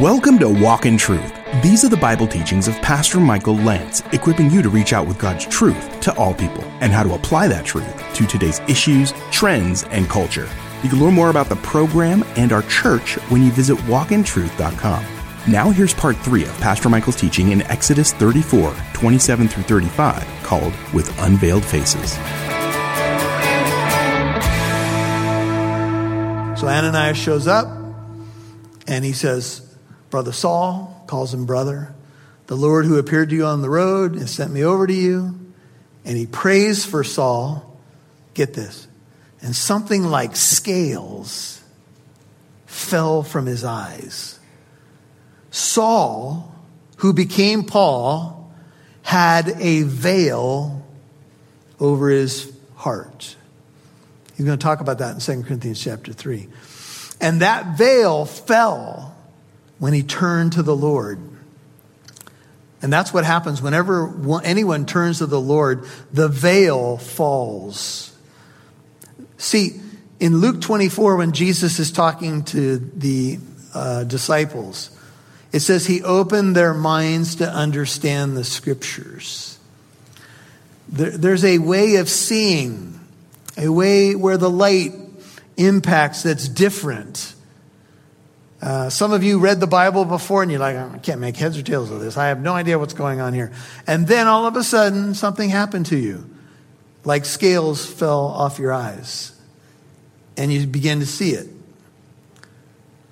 Welcome to Walk in Truth. These are the Bible teachings of Pastor Michael Lance, equipping you to reach out with God's truth to all people and how to apply that truth to today's issues, trends, and culture. You can learn more about the program and our church when you visit walkintruth.com. Now, here's part three of Pastor Michael's teaching in Exodus 34 27 through 35, called With Unveiled Faces. So Ananias shows up and he says, Brother Saul, calls him brother, the Lord who appeared to you on the road and sent me over to you. And he prays for Saul. Get this. And something like scales fell from his eyes. Saul, who became Paul, had a veil over his heart. He's going to talk about that in 2 Corinthians chapter 3. And that veil fell when he turned to the Lord. And that's what happens whenever anyone turns to the Lord, the veil falls. See, in Luke 24, when Jesus is talking to the uh, disciples, it says he opened their minds to understand the scriptures. There, there's a way of seeing, a way where the light impacts that's different. Uh, some of you read the Bible before and you're like, I can't make heads or tails of this. I have no idea what's going on here. And then all of a sudden, something happened to you. Like scales fell off your eyes. And you begin to see it.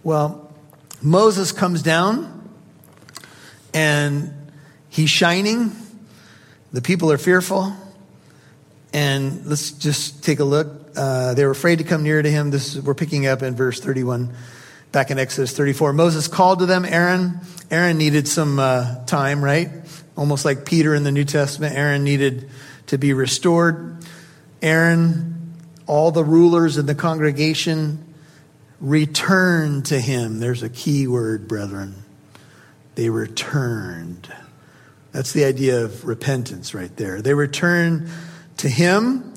Well, Moses comes down and he's shining. The people are fearful. And let's just take a look. Uh, they were afraid to come near to him. This we're picking up in verse 31 back in Exodus 34. Moses called to them Aaron. Aaron needed some uh, time, right? Almost like Peter in the New Testament. Aaron needed to be restored. Aaron, all the rulers in the congregation returned to him. There's a key word, brethren. They returned. That's the idea of repentance right there. They returned to him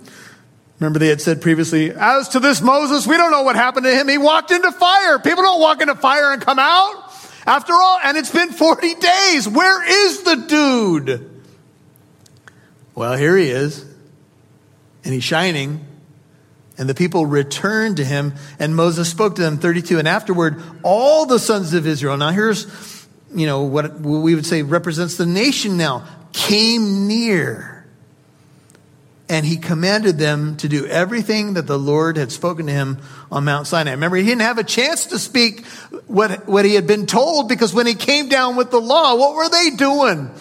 Remember, they had said previously, as to this Moses, we don't know what happened to him. He walked into fire. People don't walk into fire and come out. After all, and it's been 40 days. Where is the dude? Well, here he is. And he's shining. And the people returned to him. And Moses spoke to them, 32. And afterward, all the sons of Israel. Now, here's, you know, what we would say represents the nation now, came near and he commanded them to do everything that the Lord had spoken to him on Mount Sinai. Remember, he didn't have a chance to speak what, what he had been told because when he came down with the law, what were they doing?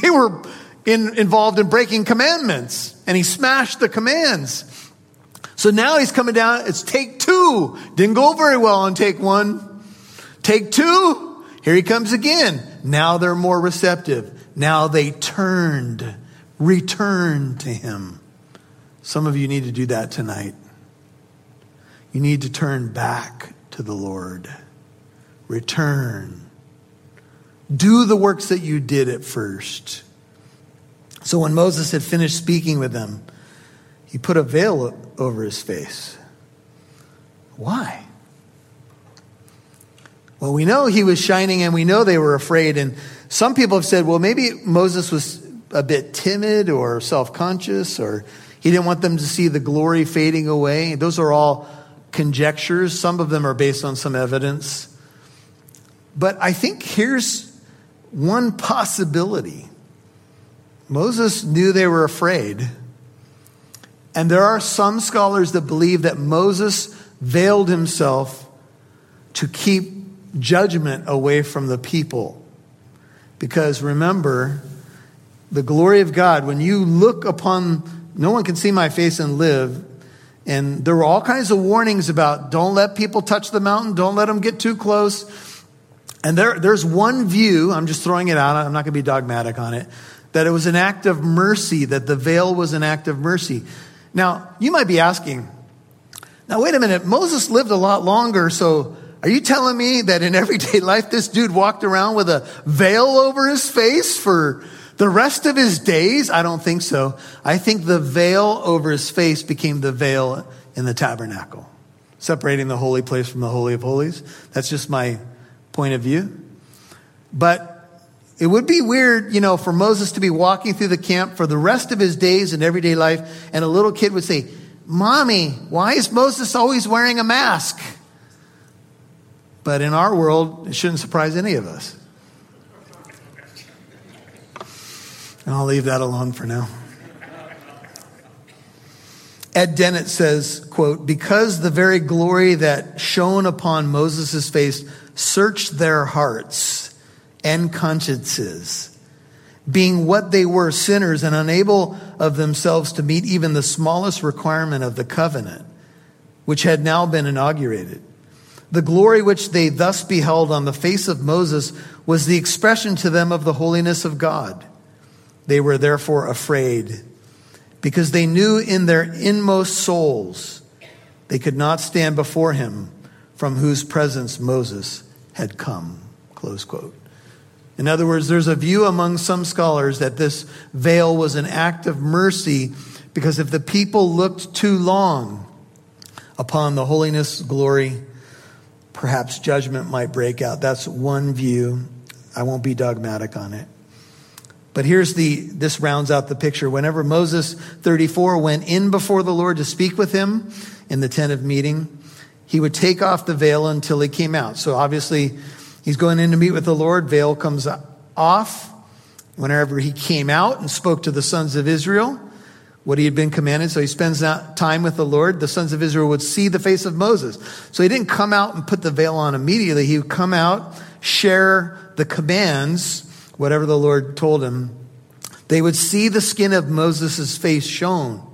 They were in, involved in breaking commandments and he smashed the commands. So now he's coming down. It's take two. Didn't go very well on take one. Take two. Here he comes again. Now they're more receptive. Now they turned Return to Him. Some of you need to do that tonight. You need to turn back to the Lord. Return. Do the works that you did at first. So when Moses had finished speaking with them, he put a veil over his face. Why? Well, we know he was shining and we know they were afraid. And some people have said, well, maybe Moses was a bit timid or self conscious, or he didn't want them to see the glory fading away. Those are all conjectures. Some of them are based on some evidence. But I think here's one possibility Moses knew they were afraid. And there are some scholars that believe that Moses veiled himself to keep judgment away from the people. Because remember, the glory of God, when you look upon, no one can see my face and live. And there were all kinds of warnings about don't let people touch the mountain, don't let them get too close. And there, there's one view, I'm just throwing it out, I'm not going to be dogmatic on it, that it was an act of mercy, that the veil was an act of mercy. Now, you might be asking, now wait a minute, Moses lived a lot longer, so are you telling me that in everyday life this dude walked around with a veil over his face for the rest of his days, I don't think so. I think the veil over his face became the veil in the tabernacle, separating the holy place from the Holy of Holies. That's just my point of view. But it would be weird, you know, for Moses to be walking through the camp for the rest of his days in everyday life, and a little kid would say, Mommy, why is Moses always wearing a mask? But in our world, it shouldn't surprise any of us. And I'll leave that alone for now. Ed Dennett says, quote, because the very glory that shone upon Moses' face searched their hearts and consciences, being what they were sinners and unable of themselves to meet even the smallest requirement of the covenant, which had now been inaugurated. The glory which they thus beheld on the face of Moses was the expression to them of the holiness of God. They were therefore afraid because they knew in their inmost souls they could not stand before him from whose presence Moses had come. Close quote. In other words, there's a view among some scholars that this veil was an act of mercy because if the people looked too long upon the holiness, glory, perhaps judgment might break out. That's one view. I won't be dogmatic on it. But here's the, this rounds out the picture. Whenever Moses 34 went in before the Lord to speak with him in the tent of meeting, he would take off the veil until he came out. So obviously, He's going in to meet with the Lord. Veil comes off. Whenever he came out and spoke to the sons of Israel, what he had been commanded. So he spends that time with the Lord. The sons of Israel would see the face of Moses. So he didn't come out and put the veil on immediately. He would come out, share the commands, whatever the Lord told him. They would see the skin of Moses' face shown.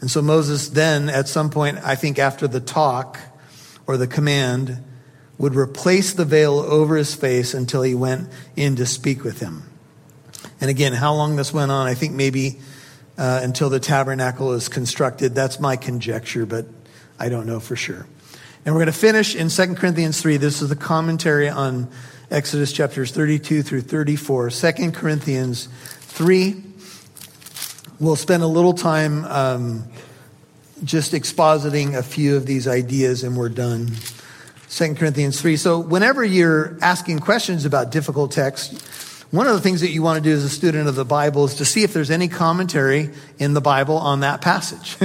And so Moses then, at some point, I think after the talk or the command, would replace the veil over his face until he went in to speak with him. And again, how long this went on, I think maybe uh, until the tabernacle is constructed. That's my conjecture, but I don't know for sure. And we're going to finish in 2 Corinthians 3. This is the commentary on Exodus chapters 32 through 34. 2 Corinthians 3. We'll spend a little time um, just expositing a few of these ideas and we're done. 2 Corinthians 3. So whenever you're asking questions about difficult texts, one of the things that you want to do as a student of the Bible is to see if there's any commentary in the Bible on that passage.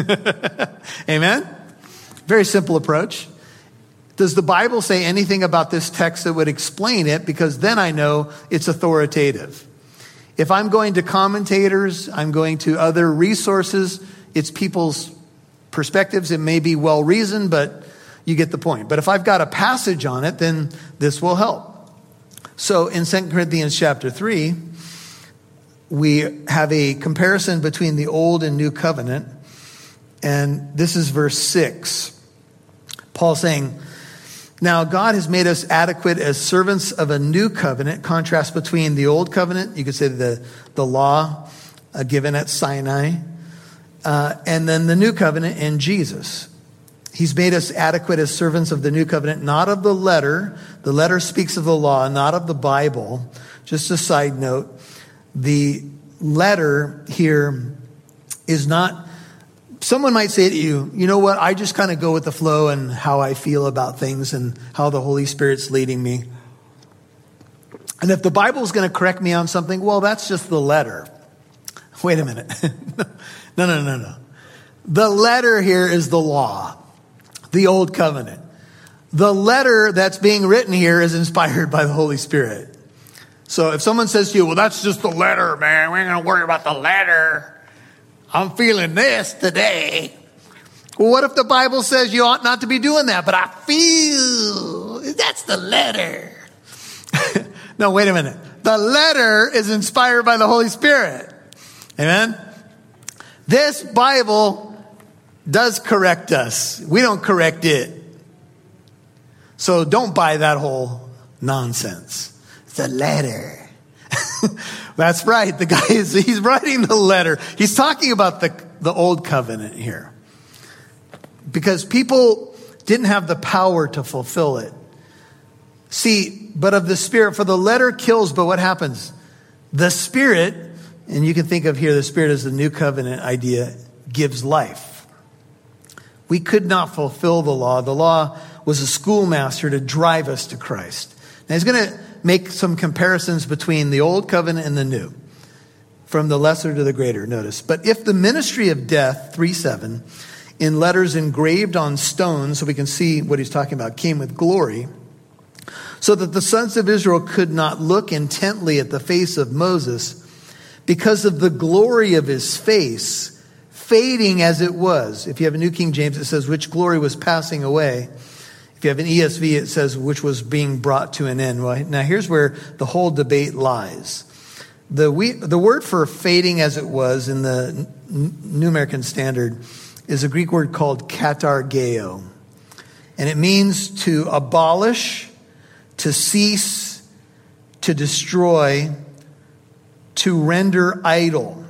Amen? Very simple approach. Does the Bible say anything about this text that would explain it? Because then I know it's authoritative. If I'm going to commentators, I'm going to other resources, it's people's perspectives. It may be well reasoned, but you get the point. But if I've got a passage on it, then this will help. So in 2 Corinthians chapter 3, we have a comparison between the old and new covenant. And this is verse 6. Paul saying, Now God has made us adequate as servants of a new covenant, contrast between the old covenant, you could say the, the law uh, given at Sinai, uh, and then the new covenant in Jesus. He's made us adequate as servants of the new covenant, not of the letter. The letter speaks of the law, not of the Bible. Just a side note the letter here is not, someone might say to you, you know what, I just kind of go with the flow and how I feel about things and how the Holy Spirit's leading me. And if the Bible is going to correct me on something, well, that's just the letter. Wait a minute. no, no, no, no. The letter here is the law the old covenant. The letter that's being written here is inspired by the Holy Spirit. So if someone says to you, well, that's just the letter, man, we ain't going to worry about the letter. I'm feeling this today. Well, what if the Bible says you ought not to be doing that, but I feel that's the letter? no, wait a minute. The letter is inspired by the Holy Spirit. Amen? This Bible does correct us. We don't correct it. So don't buy that whole nonsense. It's a letter. That's right. The guy is, he's writing the letter. He's talking about the, the old covenant here. Because people didn't have the power to fulfill it. See, but of the Spirit, for the letter kills, but what happens? The Spirit, and you can think of here the Spirit as the new covenant idea, gives life. We could not fulfill the law. The law was a schoolmaster to drive us to Christ. Now he's going to make some comparisons between the old covenant and the new, from the lesser to the greater, notice. But if the ministry of death, 3 7, in letters engraved on stones, so we can see what he's talking about, came with glory, so that the sons of Israel could not look intently at the face of Moses because of the glory of his face, fading as it was. If you have a New King James, it says, which glory was passing away. If you have an ESV, it says, which was being brought to an end. Well, now here's where the whole debate lies. The, we, the word for fading as it was in the New American Standard is a Greek word called katargeo. And it means to abolish, to cease, to destroy, to render idle.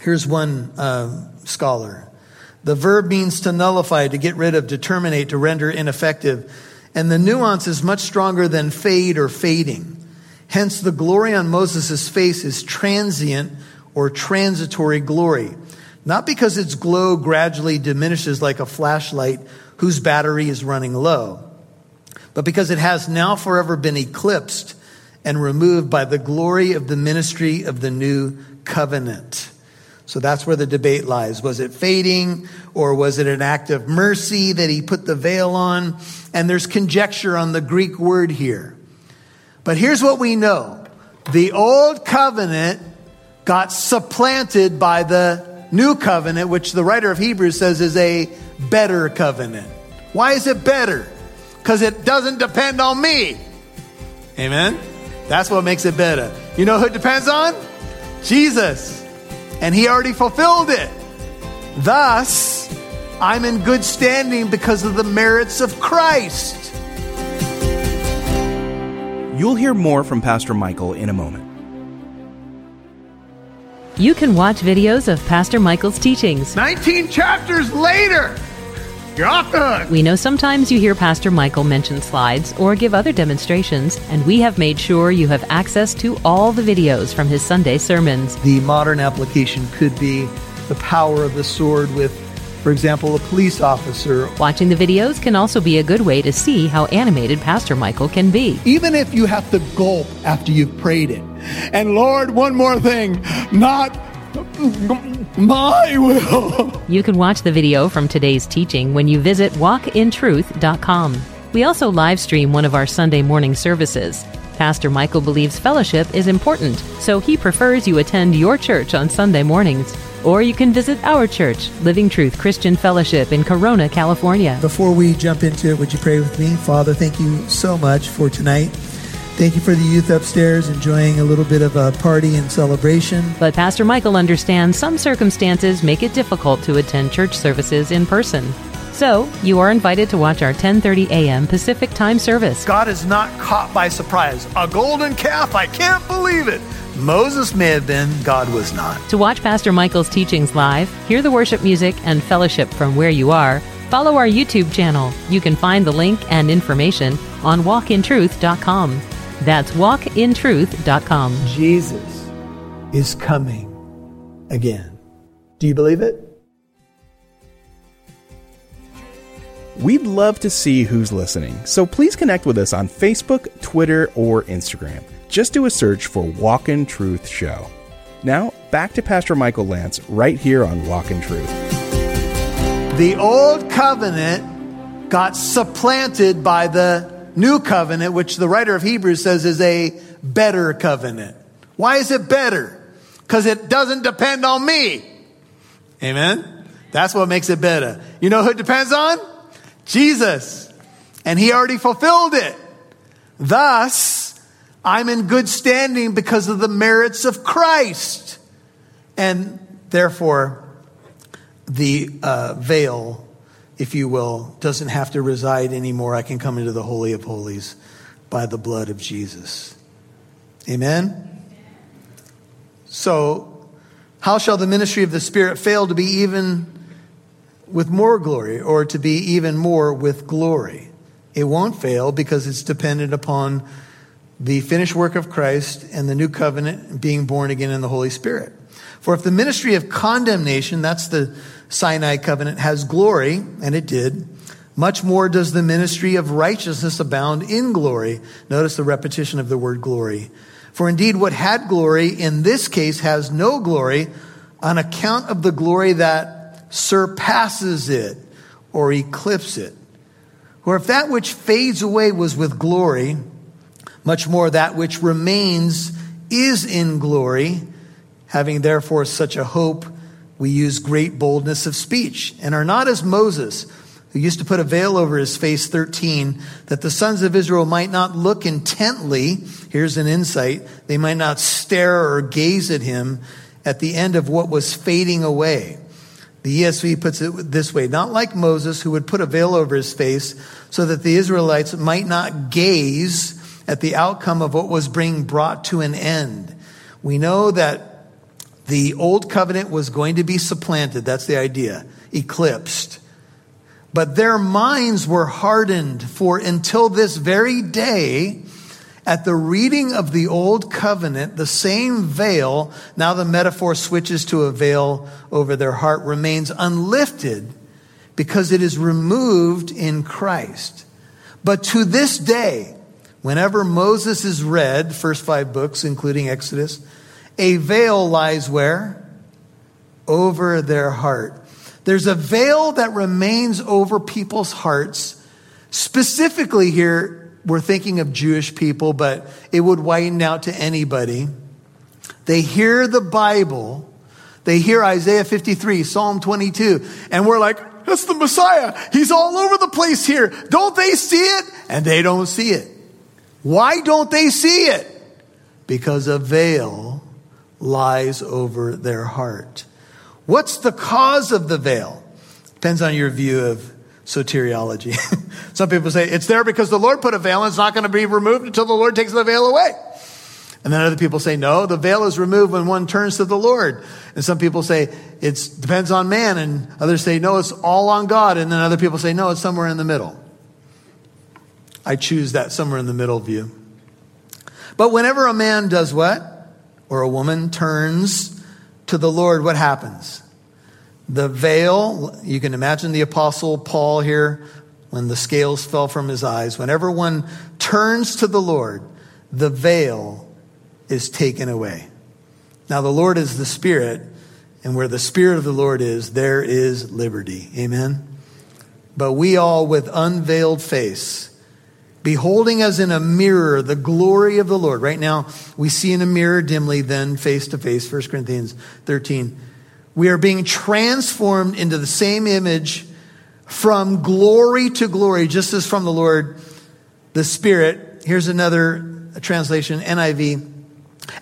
Here's one uh, scholar. The verb means to nullify, to get rid of, to terminate, to render ineffective. And the nuance is much stronger than fade or fading. Hence, the glory on Moses' face is transient or transitory glory. Not because its glow gradually diminishes like a flashlight whose battery is running low, but because it has now forever been eclipsed and removed by the glory of the ministry of the new covenant. So that's where the debate lies. Was it fading or was it an act of mercy that he put the veil on? And there's conjecture on the Greek word here. But here's what we know. The old covenant got supplanted by the new covenant, which the writer of Hebrews says is a better covenant. Why is it better? Because it doesn't depend on me. Amen? That's what makes it better. You know who it depends on? Jesus and he already fulfilled it. Thus, I'm in good standing because of the merits of Christ. You'll hear more from Pastor Michael in a moment. You can watch videos of Pastor Michael's teachings. 19 chapters later. You're off the hook. We know sometimes you hear Pastor Michael mention slides or give other demonstrations, and we have made sure you have access to all the videos from his Sunday sermons. The modern application could be the power of the sword with, for example, a police officer. Watching the videos can also be a good way to see how animated Pastor Michael can be. Even if you have to gulp after you've prayed it. And Lord, one more thing, not my will. You can watch the video from today's teaching when you visit walkintruth.com. We also live stream one of our Sunday morning services. Pastor Michael believes fellowship is important, so he prefers you attend your church on Sunday mornings. Or you can visit our church, Living Truth Christian Fellowship in Corona, California. Before we jump into it, would you pray with me? Father, thank you so much for tonight. Thank you for the youth upstairs enjoying a little bit of a party and celebration. But Pastor Michael understands some circumstances make it difficult to attend church services in person. So, you are invited to watch our 10:30 a.m. Pacific Time service. God is not caught by surprise. A golden calf, I can't believe it. Moses may have been, God was not. To watch Pastor Michael's teachings live, hear the worship music and fellowship from where you are, follow our YouTube channel. You can find the link and information on walkintruth.com. That's walkintruth.com. Jesus is coming again. Do you believe it? We'd love to see who's listening, so please connect with us on Facebook, Twitter, or Instagram. Just do a search for Walk in Truth Show. Now, back to Pastor Michael Lance right here on Walk in Truth. The old covenant got supplanted by the new covenant, which the writer of Hebrews says is a better covenant. Why is it better? Because it doesn't depend on me. Amen? That's what makes it better. You know who it depends on? Jesus. And he already fulfilled it. Thus, I'm in good standing because of the merits of Christ. And therefore, the uh, veil if you will, doesn't have to reside anymore. I can come into the Holy of Holies by the blood of Jesus. Amen? So, how shall the ministry of the Spirit fail to be even with more glory or to be even more with glory? It won't fail because it's dependent upon the finished work of Christ and the new covenant being born again in the Holy Spirit. For if the ministry of condemnation, that's the Sinai covenant has glory, and it did, much more does the ministry of righteousness abound in glory. Notice the repetition of the word glory. For indeed, what had glory in this case has no glory on account of the glory that surpasses it or eclipses it. For if that which fades away was with glory, much more that which remains is in glory. Having therefore such a hope, we use great boldness of speech and are not as Moses, who used to put a veil over his face, 13, that the sons of Israel might not look intently. Here's an insight. They might not stare or gaze at him at the end of what was fading away. The ESV puts it this way not like Moses, who would put a veil over his face so that the Israelites might not gaze at the outcome of what was being brought to an end. We know that the old covenant was going to be supplanted. That's the idea, eclipsed. But their minds were hardened for until this very day, at the reading of the Old Covenant, the same veil, now the metaphor switches to a veil over their heart, remains unlifted because it is removed in Christ. But to this day, whenever Moses is read, first five books, including Exodus, a veil lies where? Over their heart. There's a veil that remains over people's hearts, specifically here we're thinking of Jewish people, but it would widen out to anybody. They hear the Bible, they hear Isaiah 53, Psalm 22, and we're like, that's the Messiah. He's all over the place here. Don't they see it? And they don't see it. Why don't they see it? Because a veil lies over their heart. What's the cause of the veil? Depends on your view of soteriology. Some people say it's there because the Lord put a veil and it's not going to be removed until the Lord takes the veil away. And then other people say, no, the veil is removed when one turns to the Lord. And some people say it depends on man. And others say, no, it's all on God. And then other people say, no, it's somewhere in the middle. I choose that somewhere in the middle view. But whenever a man does what? Or a woman turns to the Lord, what happens? The veil, you can imagine the apostle Paul here when the scales fell from his eyes. Whenever one turns to the Lord, the veil is taken away. Now, the Lord is the Spirit, and where the Spirit of the Lord is, there is liberty. Amen? But we all, with unveiled face, beholding as in a mirror the glory of the Lord. Right now, we see in a mirror dimly, then face to face, 1 Corinthians 13 we are being transformed into the same image from glory to glory, just as from the Lord, the Spirit. Here's another translation, NIV.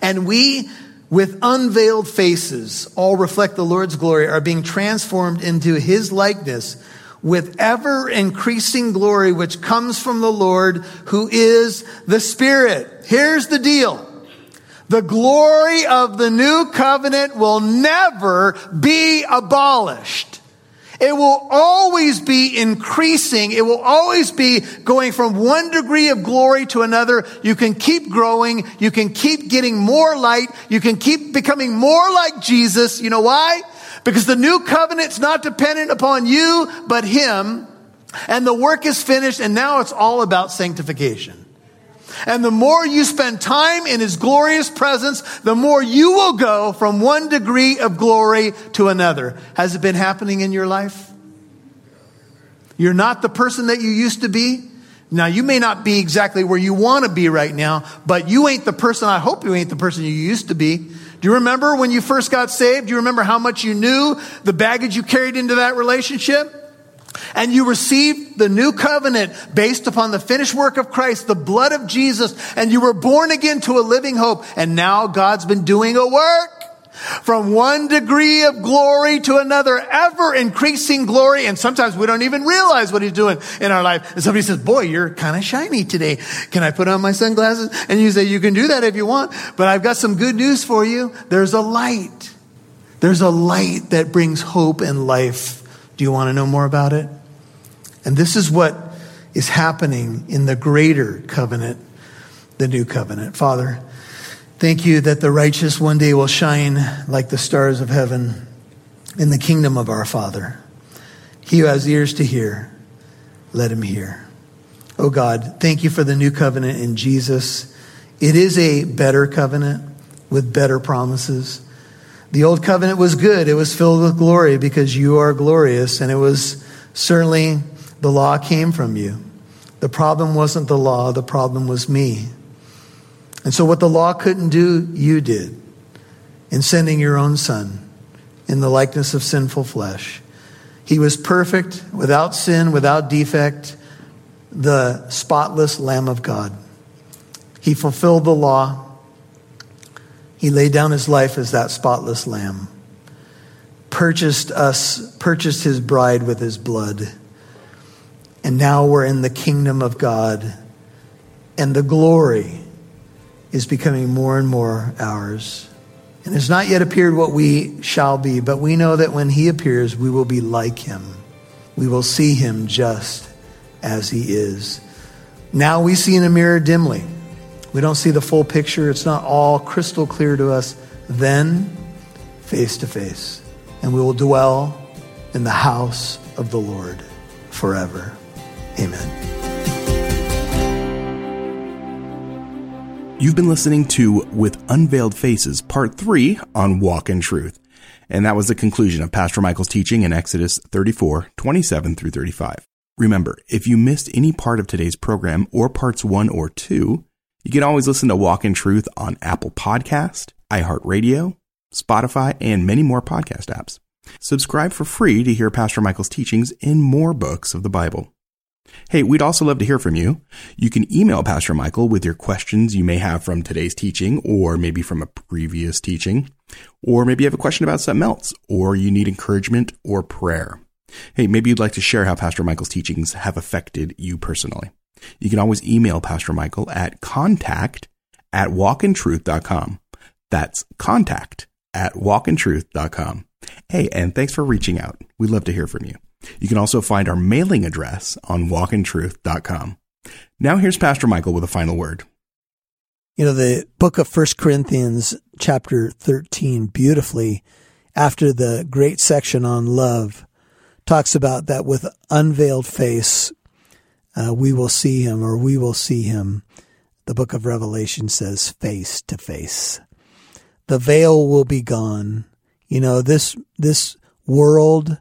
And we, with unveiled faces, all reflect the Lord's glory, are being transformed into his likeness with ever increasing glory, which comes from the Lord, who is the Spirit. Here's the deal. The glory of the new covenant will never be abolished. It will always be increasing. It will always be going from one degree of glory to another. You can keep growing. You can keep getting more light. You can keep becoming more like Jesus. You know why? Because the new covenant's not dependent upon you, but Him. And the work is finished and now it's all about sanctification. And the more you spend time in His glorious presence, the more you will go from one degree of glory to another. Has it been happening in your life? You're not the person that you used to be. Now, you may not be exactly where you want to be right now, but you ain't the person, I hope you ain't the person you used to be. Do you remember when you first got saved? Do you remember how much you knew, the baggage you carried into that relationship? and you received the new covenant based upon the finished work of Christ, the blood of Jesus, and you were born again to a living hope. And now God's been doing a work from one degree of glory to another, ever increasing glory. And sometimes we don't even realize what he's doing in our life. And somebody says, boy, you're kind of shiny today. Can I put on my sunglasses? And you say, you can do that if you want, but I've got some good news for you. There's a light. There's a light that brings hope and life do you want to know more about it? And this is what is happening in the greater covenant, the new covenant. Father, thank you that the righteous one day will shine like the stars of heaven in the kingdom of our Father. He who has ears to hear, let him hear. Oh God, thank you for the new covenant in Jesus. It is a better covenant with better promises. The old covenant was good. It was filled with glory because you are glorious, and it was certainly the law came from you. The problem wasn't the law, the problem was me. And so, what the law couldn't do, you did in sending your own son in the likeness of sinful flesh. He was perfect, without sin, without defect, the spotless Lamb of God. He fulfilled the law. He laid down his life as that spotless lamb, purchased us, purchased his bride with his blood. And now we're in the kingdom of God, and the glory is becoming more and more ours. And has not yet appeared what we shall be, but we know that when he appears, we will be like him. We will see him just as he is. Now we see in a mirror dimly. We don't see the full picture. It's not all crystal clear to us. Then, face to face. And we will dwell in the house of the Lord forever. Amen. You've been listening to With Unveiled Faces, Part 3 on Walk in Truth. And that was the conclusion of Pastor Michael's teaching in Exodus 34, 27 through 35. Remember, if you missed any part of today's program or parts 1 or 2, you can always listen to Walk in Truth on Apple Podcast, iHeartRadio, Spotify, and many more podcast apps. Subscribe for free to hear Pastor Michael's teachings in more books of the Bible. Hey, we'd also love to hear from you. You can email Pastor Michael with your questions you may have from today's teaching or maybe from a previous teaching, or maybe you have a question about something else, or you need encouragement or prayer. Hey, maybe you'd like to share how Pastor Michael's teachings have affected you personally. You can always email Pastor Michael at contact at walkintruth.com. That's contact at walkintruth.com. Hey, and thanks for reaching out. We'd love to hear from you. You can also find our mailing address on walkintruth.com. Now here's Pastor Michael with a final word. You know, the book of First Corinthians, chapter 13, beautifully, after the great section on love, talks about that with unveiled face, uh, we will see him or we will see him. The book of Revelation says face to face. The veil will be gone. You know, this, this world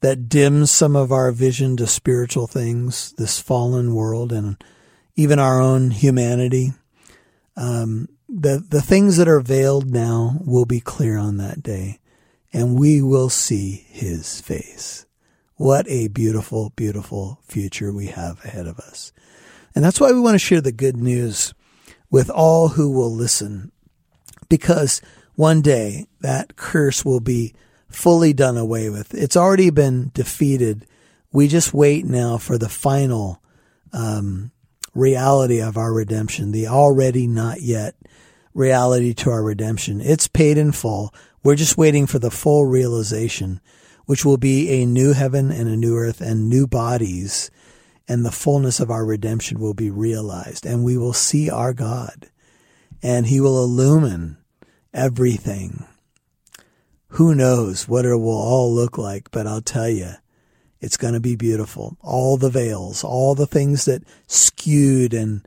that dims some of our vision to spiritual things, this fallen world, and even our own humanity. Um, the the things that are veiled now will be clear on that day, and we will see His face. What a beautiful, beautiful future we have ahead of us, and that's why we want to share the good news with all who will listen, because one day that curse will be fully done away with. It's already been defeated. We just wait now for the final um, reality of our redemption, the already not yet reality to our redemption. It's paid in full. We're just waiting for the full realization, which will be a new heaven and a new earth and new bodies, and the fullness of our redemption will be realized, and we will see our God, and He will illumine everything who knows what it will all look like, but I'll tell you, it's going to be beautiful. All the veils, all the things that skewed and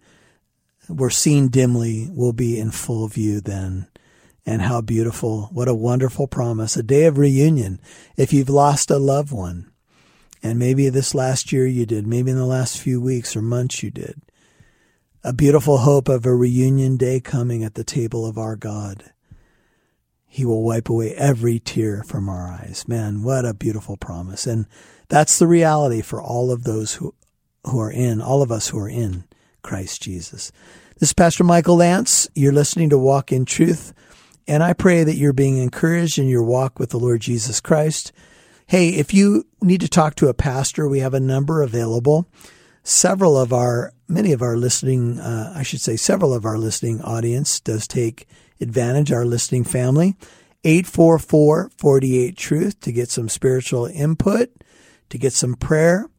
were seen dimly will be in full view then. And how beautiful. What a wonderful promise. A day of reunion. If you've lost a loved one, and maybe this last year you did, maybe in the last few weeks or months you did, a beautiful hope of a reunion day coming at the table of our God. He will wipe away every tear from our eyes. Man, what a beautiful promise. And that's the reality for all of those who, who are in, all of us who are in Christ Jesus. This is Pastor Michael Lance. You're listening to Walk in Truth. And I pray that you're being encouraged in your walk with the Lord Jesus Christ. Hey, if you need to talk to a pastor, we have a number available. Several of our, many of our listening, uh, I should say, several of our listening audience does take advantage, our listening family. 844 48 Truth to get some spiritual input, to get some prayer.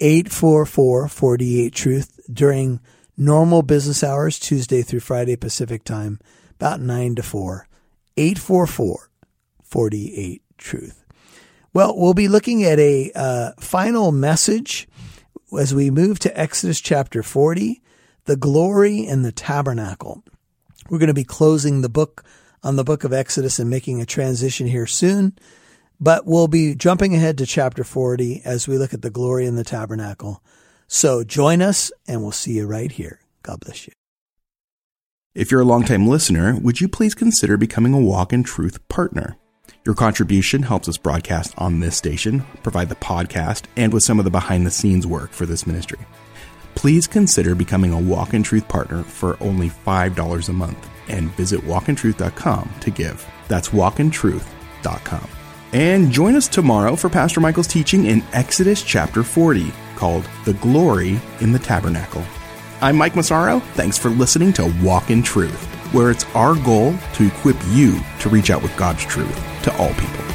844 48 Truth during normal business hours, Tuesday through Friday Pacific time, about 9 to 4. 844 48 Truth. Well, we'll be looking at a uh, final message as we move to Exodus chapter 40, the glory in the tabernacle. We're going to be closing the book on the book of Exodus and making a transition here soon, but we'll be jumping ahead to chapter 40 as we look at the glory in the tabernacle. So join us and we'll see you right here. God bless you. If you're a longtime listener, would you please consider becoming a Walk in Truth partner? Your contribution helps us broadcast on this station, provide the podcast, and with some of the behind the scenes work for this ministry. Please consider becoming a Walk in Truth partner for only $5 a month and visit walkintruth.com to give. That's walkintruth.com. And join us tomorrow for Pastor Michael's teaching in Exodus chapter 40 called The Glory in the Tabernacle. I'm Mike Massaro. Thanks for listening to Walk in Truth, where it's our goal to equip you to reach out with God's truth to all people.